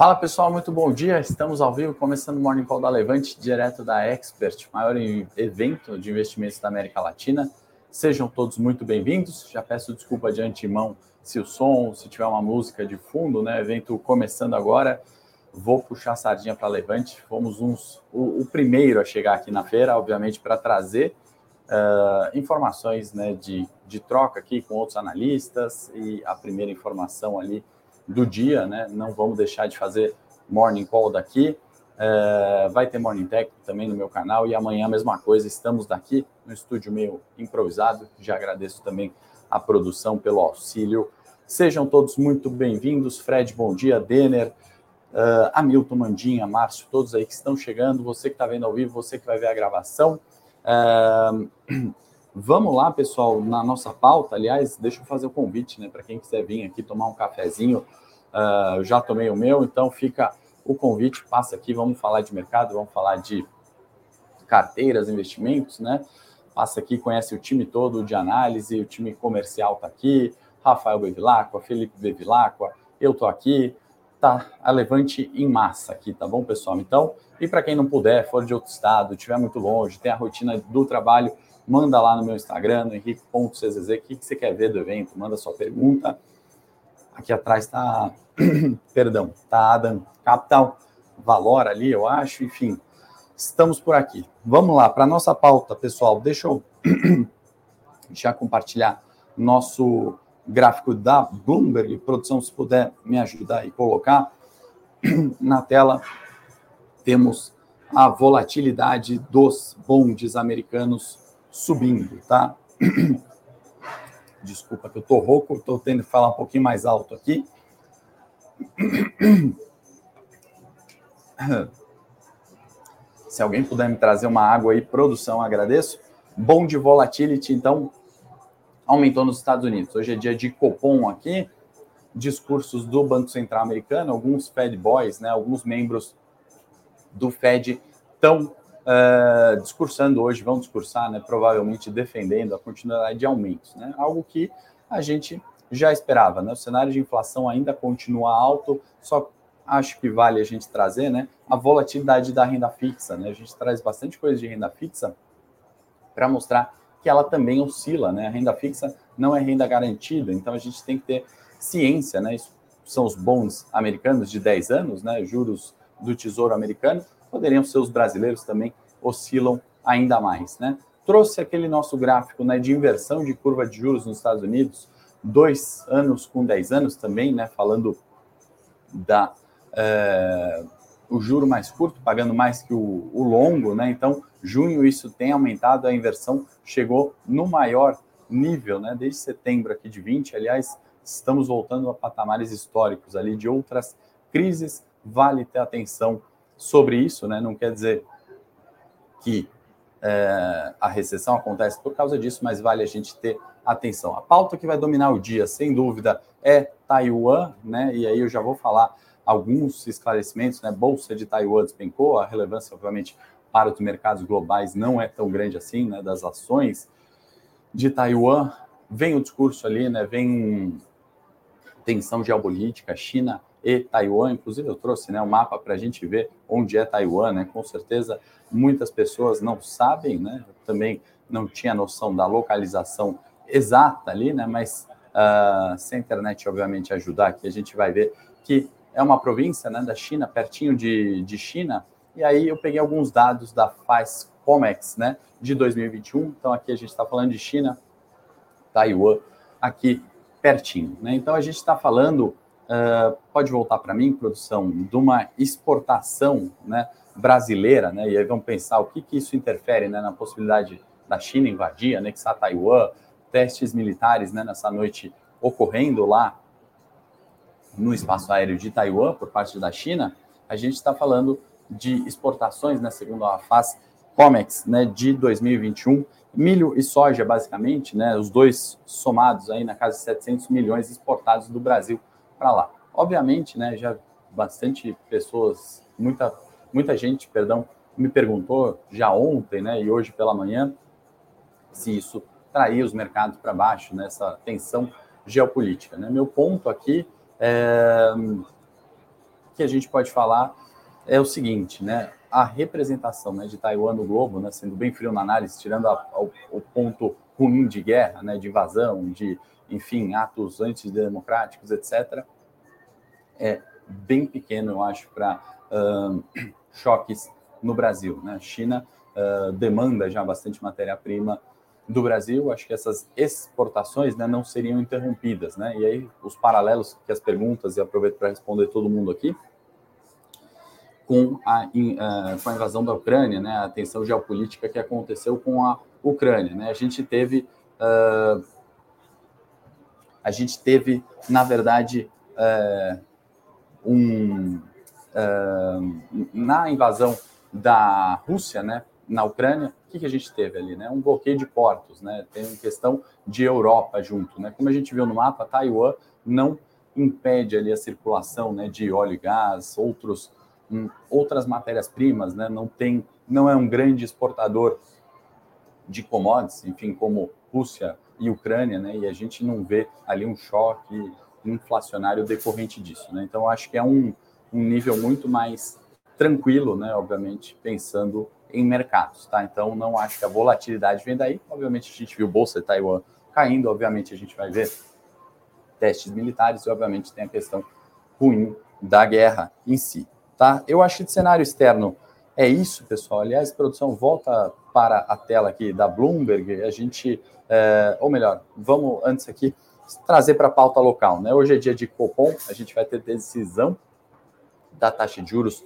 Fala pessoal, muito bom dia. Estamos ao vivo, começando o Morning Call da Levante, direto da Expert, maior evento de investimentos da América Latina. Sejam todos muito bem-vindos. Já peço desculpa de antemão se o som, se tiver uma música de fundo, né? Evento começando agora. Vou puxar a sardinha para Levante. Fomos uns, o, o, primeiro a chegar aqui na feira, obviamente, para trazer uh, informações né, de, de troca aqui com outros analistas e a primeira informação ali do dia, né? Não vamos deixar de fazer morning call daqui. É, vai ter Morning Tech também no meu canal e amanhã a mesma coisa. Estamos daqui no estúdio meio improvisado. Já agradeço também a produção pelo auxílio. Sejam todos muito bem-vindos. Fred, bom dia. Denner, uh, Hamilton, Mandinha, Márcio, todos aí que estão chegando. Você que está vendo ao vivo, você que vai ver a gravação. Uh, vamos lá, pessoal, na nossa pauta. Aliás, deixa eu fazer o convite né, para quem quiser vir aqui tomar um cafezinho Uh, eu já tomei o meu, então fica o convite, passa aqui, vamos falar de mercado, vamos falar de carteiras, investimentos, né? Passa aqui, conhece o time todo de análise, o time comercial está aqui, Rafael Bevilacqua, Felipe Bevilacqua, eu tô aqui, tá a Levante em massa aqui, tá bom, pessoal? Então, e para quem não puder, for de outro estado, estiver muito longe, tem a rotina do trabalho, manda lá no meu Instagram, no henrique.czz, o que, que você quer ver do evento, manda sua pergunta, Aqui atrás está, perdão, está Adam Capital Valor ali, eu acho, enfim. Estamos por aqui. Vamos lá, para nossa pauta, pessoal. Deixa eu já compartilhar nosso gráfico da Bloomberg. Produção, se puder me ajudar e colocar na tela, temos a volatilidade dos bondes americanos subindo, tá? Desculpa que eu tô rouco, estou tendo que falar um pouquinho mais alto aqui. Se alguém puder me trazer uma água aí, produção, agradeço. Bom de volatility, então, aumentou nos Estados Unidos. Hoje é dia de Copom aqui, discursos do Banco Central Americano, alguns Fed Boys, né, alguns membros do Fed estão uh, discursando hoje, vão discursar, né, provavelmente defendendo a continuidade de aumentos, né, algo que a gente já esperava. Né, o cenário de inflação ainda continua alto, só acho que vale a gente trazer né, a volatilidade da renda fixa. Né, a gente traz bastante coisa de renda fixa para mostrar que ela também oscila. Né, a renda fixa não é renda garantida, então a gente tem que ter ciência. Né, isso são os bons americanos de 10 anos, né, juros do Tesouro Americano, poderiam ser os brasileiros também oscilam ainda mais, né? Trouxe aquele nosso gráfico né, de inversão de curva de juros nos Estados Unidos, dois anos com 10 anos também, né? Falando da é, o juro mais curto, pagando mais que o, o longo, né? Então, junho isso tem aumentado, a inversão chegou no maior nível, né? Desde setembro aqui de 20, aliás, estamos voltando a patamares históricos ali de outras crises. Vale ter atenção sobre isso, né? Não quer dizer que é, a recessão acontece por causa disso, mas vale a gente ter atenção. A pauta que vai dominar o dia, sem dúvida, é Taiwan, né? E aí eu já vou falar alguns esclarecimentos, né? Bolsa de Taiwan despencou, a relevância, obviamente, para os mercados globais não é tão grande assim, né? Das ações de Taiwan. Vem o discurso ali, né? Vem tensão geopolítica, China e Taiwan. Inclusive, eu trouxe né, um mapa para a gente ver onde é Taiwan, né? Com certeza, muitas pessoas não sabem, né? também não tinha noção da localização exata ali, né? Mas uh, se a internet, obviamente, ajudar aqui, a gente vai ver que é uma província né, da China, pertinho de, de China. E aí eu peguei alguns dados da FAS Comex, né? De 2021. Então, aqui a gente está falando de China, Taiwan, aqui pertinho. Né? Então, a gente está falando Uh, pode voltar para mim, produção, de uma exportação né, brasileira, né, e aí vamos pensar o que, que isso interfere né, na possibilidade da China invadir, anexar Taiwan, testes militares né, nessa noite ocorrendo lá no espaço aéreo de Taiwan por parte da China, a gente está falando de exportações, né, segundo a FAS Comex, né, de 2021, milho e soja, basicamente, né, os dois somados aí na casa de 700 milhões exportados do Brasil para lá. Obviamente, né, já bastante pessoas, muita, muita gente, perdão, me perguntou já ontem, né, e hoje pela manhã, se isso traía os mercados para baixo nessa tensão geopolítica. Né? Meu ponto aqui é que a gente pode falar é o seguinte, né? A representação né, de Taiwan no globo, né, sendo bem frio na análise, tirando a, a, o ponto ruim de guerra, né, de invasão, de, enfim, atos antidemocráticos, etc., é bem pequeno, eu acho, para uh, choques no Brasil. Né? A China uh, demanda já bastante matéria-prima do Brasil, acho que essas exportações né, não seriam interrompidas. Né? E aí, os paralelos que as perguntas, e aproveito para responder todo mundo aqui, com a, uh, com a invasão da Ucrânia, né, a tensão geopolítica que aconteceu com a Ucrânia. Né? A gente teve, uh, a gente teve, na verdade, uh, um, na invasão da Rússia, né, na Ucrânia, o que, que a gente teve ali, né? Um bloqueio de portos, né? Tem questão de Europa junto, né? Como a gente viu no mapa, Taiwan não impede ali a circulação, né, de óleo e gás, outros um, outras matérias-primas, né? Não tem, não é um grande exportador de commodities, enfim, como Rússia e Ucrânia, né? E a gente não vê ali um choque inflacionário decorrente disso, né? Então acho que é um, um nível muito mais tranquilo, né? Obviamente pensando em mercados, tá? Então não acho que a volatilidade vem daí. Obviamente a gente viu bolsa de Taiwan caindo, obviamente a gente vai ver testes militares e obviamente tem a questão ruim da guerra em si, tá? Eu acho que de cenário externo é isso, pessoal. Aliás, produção volta para a tela aqui da Bloomberg. A gente, é, ou melhor, vamos antes aqui trazer para a pauta local, né? Hoje é dia de Copom, a gente vai ter decisão da taxa de juros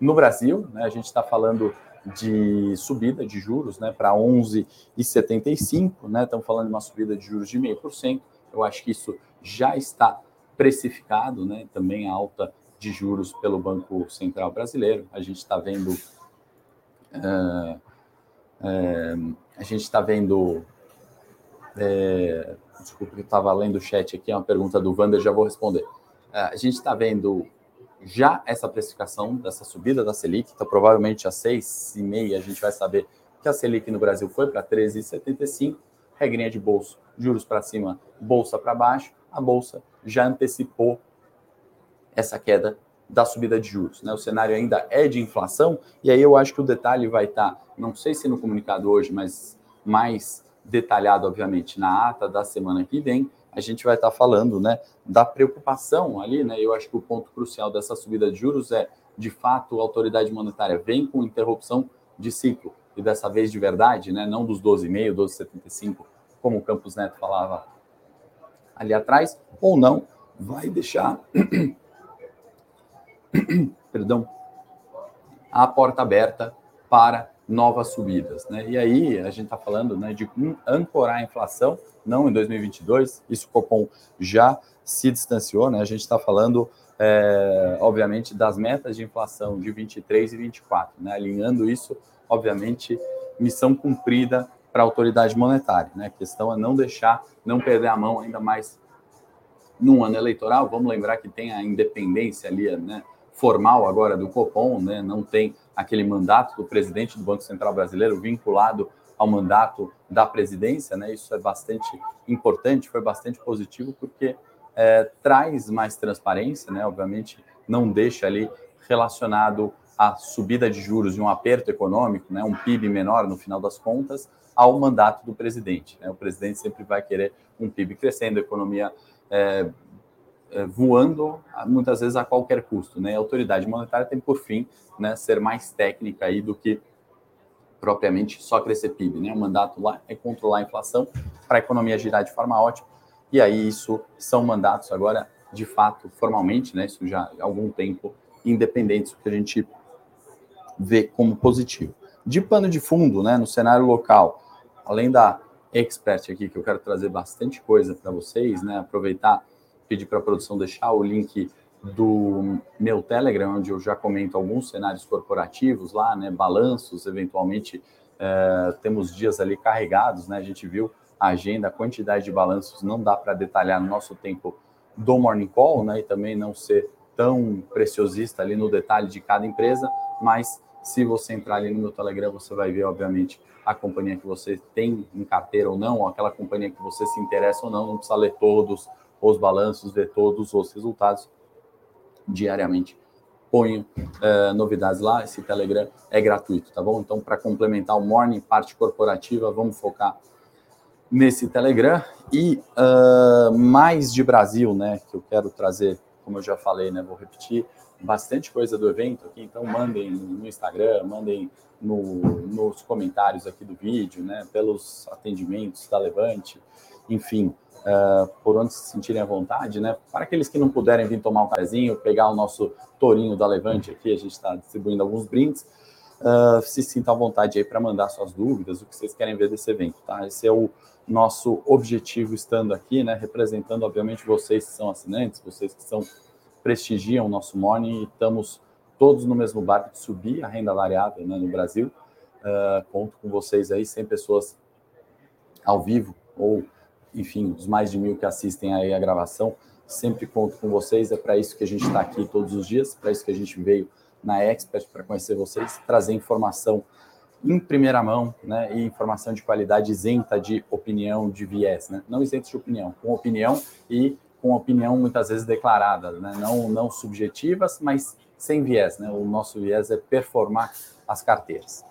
no Brasil, né? A gente está falando de subida de juros né, para 11,75, né? Estamos falando de uma subida de juros de 0,5%. Eu acho que isso já está precificado, né? Também a alta de juros pelo Banco Central Brasileiro. A gente está vendo. Uh, uh, a gente está vendo. Uh, desculpa, eu estava lendo o chat aqui, é uma pergunta do Wander, já vou responder. a gente está vendo já essa precificação dessa subida da Selic, então provavelmente às seis e meia a gente vai saber que a Selic no Brasil foi para 13,75, regrinha de bolso, juros para cima, bolsa para baixo, a bolsa já antecipou essa queda da subida de juros. Né? O cenário ainda é de inflação, e aí eu acho que o detalhe vai estar, tá, não sei se no comunicado hoje, mas mais detalhado, obviamente, na ata da semana que vem, a gente vai estar falando né, da preocupação ali, né? Eu acho que o ponto crucial dessa subida de juros é, de fato, a autoridade monetária vem com interrupção de ciclo, e dessa vez de verdade, né? Não dos 12,5, 12,75, como o Campos Neto falava ali atrás, ou não, vai deixar perdão, a porta aberta para novas subidas. Né? E aí a gente está falando né, de ancorar a inflação, não em 2022, isso o Copom já se distanciou, né? a gente está falando, é, obviamente, das metas de inflação de 23 e 24, né? alinhando isso, obviamente, missão cumprida para a autoridade monetária. Né? A questão é não deixar, não perder a mão ainda mais num ano eleitoral. Vamos lembrar que tem a independência ali, né? Formal agora do Copom, né? não tem aquele mandato do presidente do Banco Central Brasileiro vinculado ao mandato da presidência, né? Isso é bastante importante, foi bastante positivo porque é, traz mais transparência, né? Obviamente não deixa ali relacionado à subida de juros e um aperto econômico, né? Um PIB menor no final das contas ao mandato do presidente. Né? O presidente sempre vai querer um PIB crescendo, a economia é, voando muitas vezes a qualquer custo, né? A autoridade monetária tem por fim, né, ser mais técnica aí do que propriamente só crescer PIB, né? O mandato lá é controlar a inflação para a economia girar de forma ótima. E aí isso são mandatos agora de fato formalmente, né? Isso já há algum tempo independentes, o que a gente vê como positivo. De pano de fundo, né, no cenário local, além da expert aqui que eu quero trazer bastante coisa para vocês, né? Aproveitar pedir para a produção deixar o link do meu Telegram, onde eu já comento alguns cenários corporativos lá, né, balanços, eventualmente é, temos dias ali carregados, né, a gente viu a agenda, a quantidade de balanços, não dá para detalhar no nosso tempo do Morning Call, né, e também não ser tão preciosista ali no detalhe de cada empresa, mas se você entrar ali no meu Telegram, você vai ver, obviamente, a companhia que você tem em carteira ou não, ou aquela companhia que você se interessa ou não, não precisa ler todos os balanços, ver todos os resultados diariamente ponho uh, novidades lá. Esse Telegram é gratuito, tá bom? Então, para complementar o morning, parte corporativa, vamos focar nesse Telegram. E uh, mais de Brasil, né? Que eu quero trazer, como eu já falei, né? Vou repetir bastante coisa do evento aqui, então mandem no Instagram, mandem no, nos comentários aqui do vídeo, né? Pelos atendimentos da Levante, enfim uh, por onde se sentirem à vontade, né? Para aqueles que não puderem vir tomar um cafezinho, pegar o nosso tourinho da Levante aqui, a gente está distribuindo alguns brindes. Uh, se sintam à vontade aí para mandar suas dúvidas, o que vocês querem ver desse evento, tá? Esse é o nosso objetivo estando aqui, né? Representando, obviamente, vocês que são assinantes, vocês que são prestigiam o nosso morning e estamos todos no mesmo barco de subir a renda variável né, no Brasil. Uh, conto com vocês aí, 100 pessoas ao vivo ou enfim, os mais de mil que assistem aí a gravação, sempre conto com vocês. É para isso que a gente está aqui todos os dias, para isso que a gente veio na Expert para conhecer vocês, trazer informação em primeira mão, né, e informação de qualidade isenta de opinião, de viés, né, não isenta de opinião, com opinião e com opinião muitas vezes declarada, né, não, não subjetivas, mas sem viés, né, o nosso viés é performar as carteiras.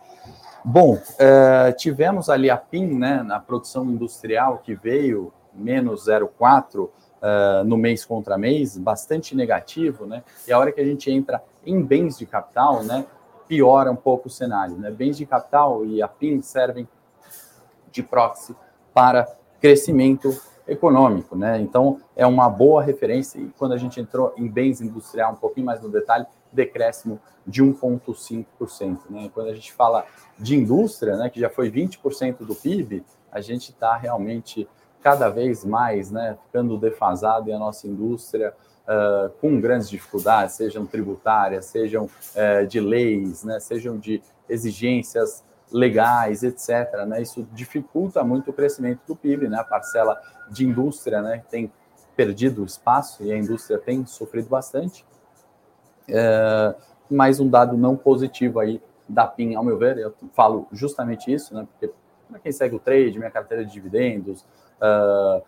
Bom, uh, tivemos ali a PIN, né, na produção industrial, que veio menos 0,4 uh, é, no mês contra mês, bastante negativo, né? E a hora que a gente entra em bens de capital, né, piora um pouco o cenário, né? Bens de capital e a PIN servem de proxy para crescimento econômico, né? Então é uma boa referência e quando a gente entrou em bens industrial um pouquinho mais no detalhe, decréscimo de 1,5%. Né? Quando a gente fala de indústria, né, que já foi 20% do PIB, a gente está realmente cada vez mais né, ficando defasado e a nossa indústria uh, com grandes dificuldades, sejam tributárias, sejam uh, de leis, né, sejam de exigências legais, etc. Né? Isso dificulta muito o crescimento do PIB, né? a parcela de indústria né, tem perdido espaço e a indústria tem sofrido bastante. É, mais um dado não positivo aí da PIN, ao meu ver, eu falo justamente isso, né? Porque para quem segue o trade, minha carteira de dividendos, uh,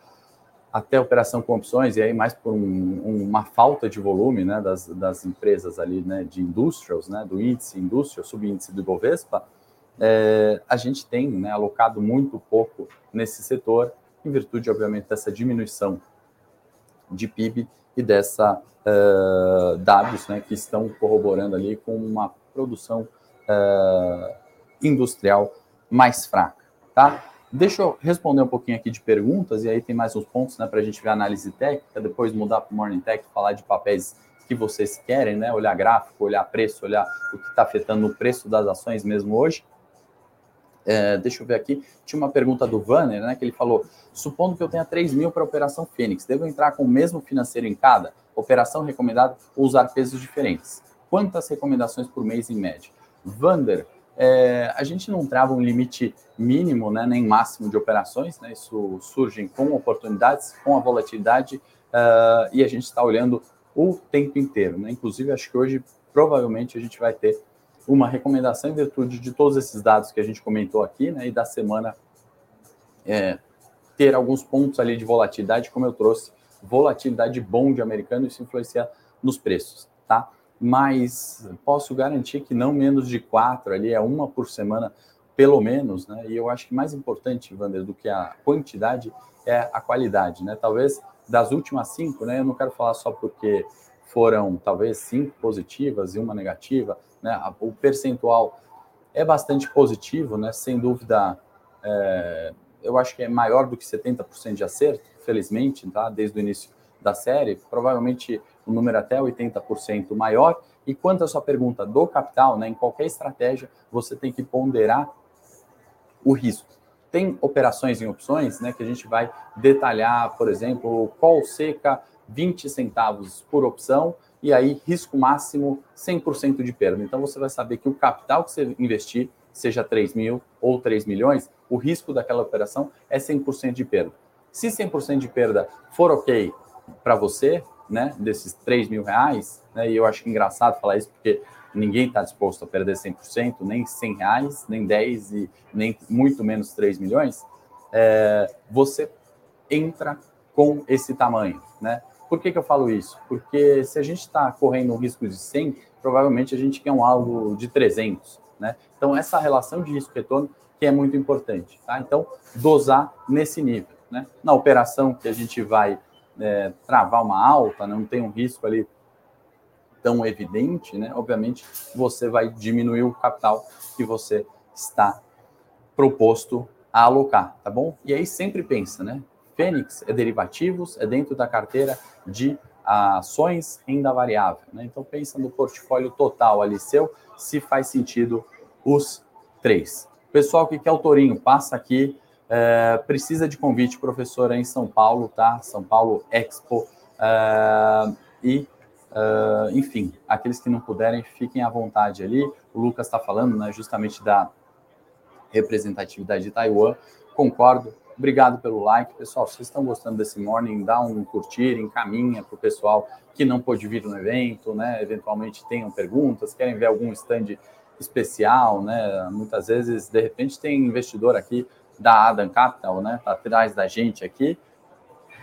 até operação com opções, e aí mais por um, uma falta de volume né, das, das empresas ali né, de industrials, né, do índice industrial, subíndice do Ibovespa, é, a gente tem né, alocado muito pouco nesse setor, em virtude, obviamente, dessa diminuição de PIB e dessa uh, dados né, que estão corroborando ali com uma produção uh, industrial mais fraca, tá? Deixa eu responder um pouquinho aqui de perguntas, e aí tem mais uns pontos né, para a gente ver a análise técnica, depois mudar para Morning Tech, falar de papéis que vocês querem, né? Olhar gráfico, olhar preço, olhar o que está afetando o preço das ações mesmo hoje. É, deixa eu ver aqui. Tinha uma pergunta do Vanner, né? Que ele falou: supondo que eu tenha 3 mil para a operação Fênix, devo entrar com o mesmo financeiro em cada? Operação recomendada ou usar pesos diferentes? Quantas recomendações por mês em média? Vander, é, a gente não trava um limite mínimo, né, nem máximo de operações, né, isso surge com oportunidades, com a volatilidade, uh, e a gente está olhando o tempo inteiro. Né? Inclusive, acho que hoje, provavelmente, a gente vai ter uma recomendação em virtude de todos esses dados que a gente comentou aqui, né, e da semana é, ter alguns pontos ali de volatilidade, como eu trouxe, volatilidade bom de americano, isso influencia nos preços, tá? Mas posso garantir que não menos de quatro ali, é uma por semana, pelo menos, né? E eu acho que mais importante, Wander, do que a quantidade é a qualidade, né? Talvez das últimas cinco, né? Eu não quero falar só porque foram talvez cinco positivas e uma negativa, né? O percentual é bastante positivo, né? Sem dúvida, é, eu acho que é maior do que 70% de acerto, felizmente, tá? Desde o início da série, provavelmente o número até 80% maior. E quanto à sua pergunta do capital, né? Em qualquer estratégia, você tem que ponderar o risco. Tem operações em opções, né? Que a gente vai detalhar, por exemplo, call seca 20 centavos por opção e aí risco máximo 100% de perda. Então você vai saber que o capital que você investir, seja 3 mil ou 3 milhões, o risco daquela operação é 100% de perda. Se 100% de perda for ok para você, né, desses 3 mil reais, né, e eu acho engraçado falar isso porque ninguém está disposto a perder 100%, nem 100 reais, nem 10 e nem muito menos 3 milhões, é, você entra com esse tamanho, né? Por que, que eu falo isso? Porque se a gente está correndo um risco de 100, provavelmente a gente quer um alvo de 300, né? Então, essa relação de risco-retorno que é muito importante, tá? Então, dosar nesse nível, né? Na operação que a gente vai é, travar uma alta, não tem um risco ali tão evidente, né? Obviamente, você vai diminuir o capital que você está proposto a alocar, tá bom? E aí sempre pensa, né? Fênix é derivativos, é dentro da carteira de ações renda variável, né? Então pensa no portfólio total ali seu, se faz sentido os três. Pessoal que quer o Torinho, passa aqui. É, precisa de convite, professora, em São Paulo, tá? São Paulo Expo. É, e Uh, enfim, aqueles que não puderem, fiquem à vontade ali. O Lucas está falando né, justamente da representatividade de Taiwan. Concordo. Obrigado pelo like. Pessoal, se vocês estão gostando desse morning, dá um curtir, encaminha para o pessoal que não pôde vir no evento, né? Eventualmente tenham perguntas, querem ver algum stand especial, né? Muitas vezes, de repente, tem investidor aqui da Adam Capital, né? Tá atrás da gente aqui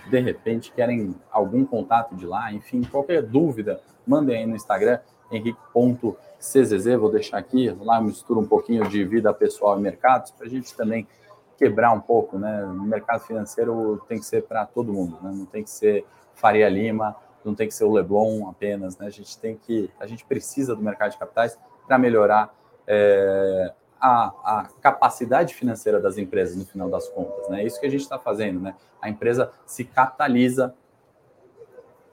de repente querem algum contato de lá, enfim, qualquer dúvida, mandem aí no Instagram, henrique.czz, vou deixar aqui, lá mistura um pouquinho de vida pessoal e mercados, para a gente também quebrar um pouco, né? O mercado financeiro tem que ser para todo mundo, né? Não tem que ser Faria Lima, não tem que ser o Leblon apenas, né? A gente tem que, a gente precisa do mercado de capitais para melhorar é, a, a, capacidade financeira das empresas no final das contas, né? É isso que a gente está fazendo, né? A empresa se capitaliza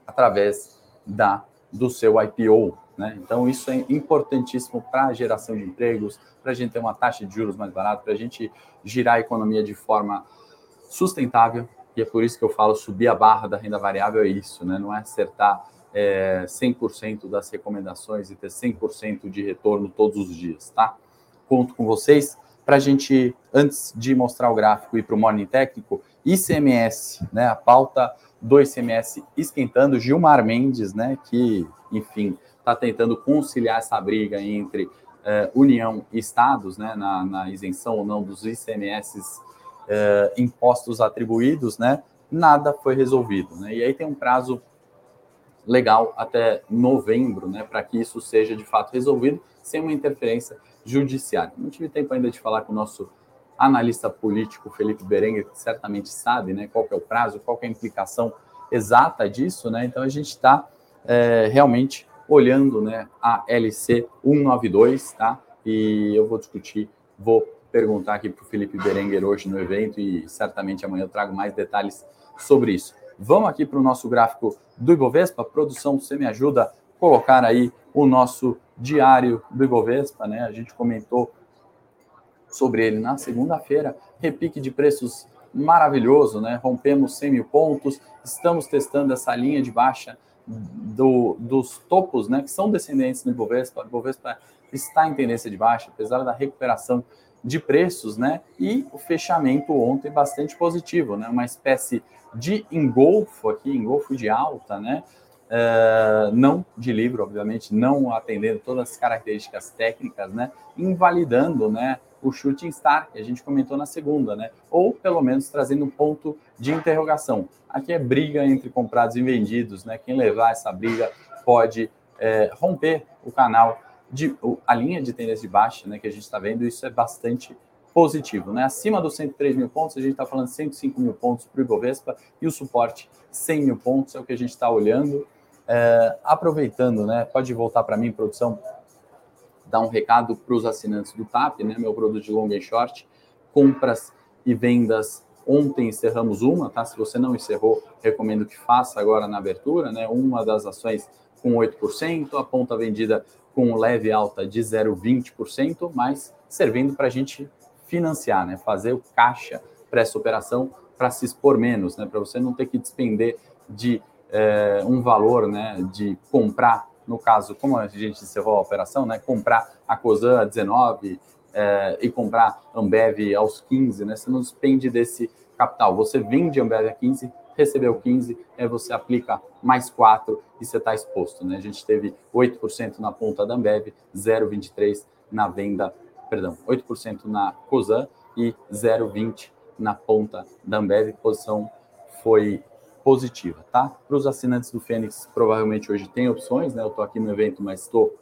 através da do seu IPO, né? Então isso é importantíssimo para a geração de empregos, para a gente ter uma taxa de juros mais barata, para a gente girar a economia de forma sustentável. E é por isso que eu falo subir a barra da renda variável é isso, né? Não é acertar é, 100% das recomendações e ter 100% de retorno todos os dias, tá? conto com vocês para a gente, antes de mostrar o gráfico e ir para o Morning Técnico, ICMS, né? A pauta do ICMS esquentando, Gilmar Mendes, né? Que, enfim, está tentando conciliar essa briga entre uh, União e Estados, né? Na, na, isenção ou não dos ICMS eh, impostos atribuídos, né? Nada foi resolvido, né? E aí tem um prazo legal até novembro, né? Para que isso seja de fato resolvido sem uma interferência judiciário. Não tive tempo ainda de falar com o nosso analista político, Felipe Berenguer, que certamente sabe né, qual é o prazo, qual é a implicação exata disso, né? Então a gente está é, realmente olhando né, a LC 192, tá? E eu vou discutir, vou perguntar aqui para o Felipe Berenguer hoje no evento e certamente amanhã eu trago mais detalhes sobre isso. Vamos aqui para o nosso gráfico do Ibovespa. Produção, você me ajuda a colocar aí o nosso diário do Ibovespa, né? A gente comentou sobre ele na segunda-feira. Repique de preços maravilhoso, né? Rompemos 100 mil pontos, estamos testando essa linha de baixa do, dos topos, né? Que são descendentes do Ibovespa. O Ibovespa está em tendência de baixa, apesar da recuperação de preços, né? E o fechamento ontem bastante positivo, né? Uma espécie de engolfo aqui, engolfo de alta, né? Uh, não de livro, obviamente, não atendendo todas as características técnicas, né? Invalidando, né? O shooting star que a gente comentou na segunda, né? Ou pelo menos trazendo um ponto de interrogação. Aqui é briga entre comprados e vendidos, né? Quem levar essa briga pode é, romper o canal de a linha de tendência de baixa, né? Que a gente está vendo, isso é bastante positivo, né? Acima dos 103 mil pontos, a gente está falando 105 mil pontos para o Ibovespa e o suporte 100 mil pontos é o que a gente está olhando. É, aproveitando, né? Pode voltar para mim, produção, dar um recado para os assinantes do TAP, né? Meu produto de long e short, compras e vendas. Ontem encerramos uma, tá? Se você não encerrou, recomendo que faça agora na abertura, né? Uma das ações com 8%, a ponta vendida com leve alta de 0,20%, mas servindo para a gente financiar, né? Fazer o caixa para essa operação para se expor menos, né? Para você não ter que despender de é, um valor né, de comprar, no caso, como a gente encerrou a operação, né, comprar a Cosan a 19 é, e comprar Ambev aos 15, né, você não despende desse capital. Você vende Ambev a 15, recebeu 15, aí você aplica mais 4 e você está exposto. Né? A gente teve 8% na ponta da Ambev, 0,23% na venda, perdão, 8% na Cosan e 0,20% na ponta da Ambev. Posição foi positiva, tá? Para os assinantes do Fênix, provavelmente hoje tem opções, né? Eu estou aqui no evento, mas estou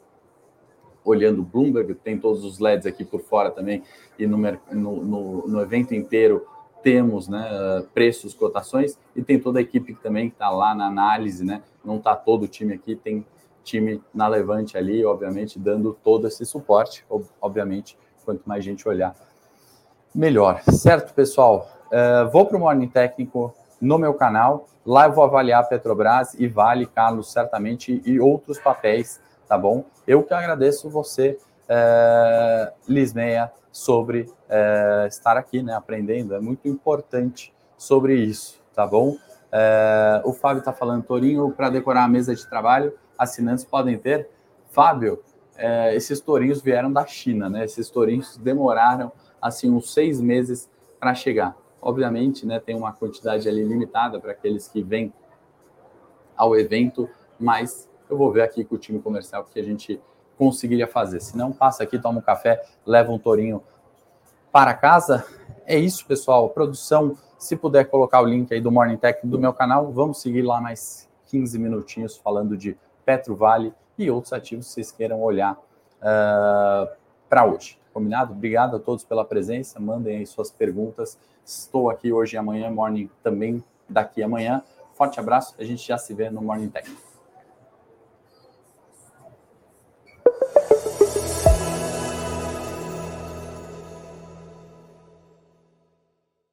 olhando o Bloomberg, tem todos os LEDs aqui por fora também, e no, no, no, evento inteiro temos né, preços, cotações, e tem toda a equipe que também está lá na análise, né? Não está todo o time aqui, tem time na Levante ali, obviamente, dando todo esse suporte. Obviamente, quanto mais gente olhar, melhor. Certo, pessoal? Uh, vou para o Morning Técnico no meu canal. Lá eu vou avaliar Petrobras e Vale, Carlos, certamente, e outros papéis, tá bom? Eu que agradeço você, uh, Lismeia, sobre uh, estar aqui, né, aprendendo. É muito importante sobre isso, tá bom? Uh, o Fábio está falando, Torinho, para decorar a mesa de trabalho, assinantes podem ter. Fábio, é, esses tourinhos vieram da China, né? Esses tourinhos demoraram assim uns seis meses para chegar. Obviamente, né? Tem uma quantidade ali limitada para aqueles que vêm ao evento, mas eu vou ver aqui com o time comercial o que a gente conseguiria fazer. Se não, passa aqui, toma um café, leva um tourinho para casa. É isso, pessoal. Produção, se puder colocar o link aí do Morning Tech do meu canal, vamos seguir lá mais 15 minutinhos falando de Petro Vale e outros ativos que vocês queiram olhar uh, ah, para hoje. Combinado? Obrigado a todos pela presença. Mandem aí suas perguntas. Estou aqui hoje e amanhã, morning também daqui amanhã. Forte abraço. A gente já se vê no Morning Tech.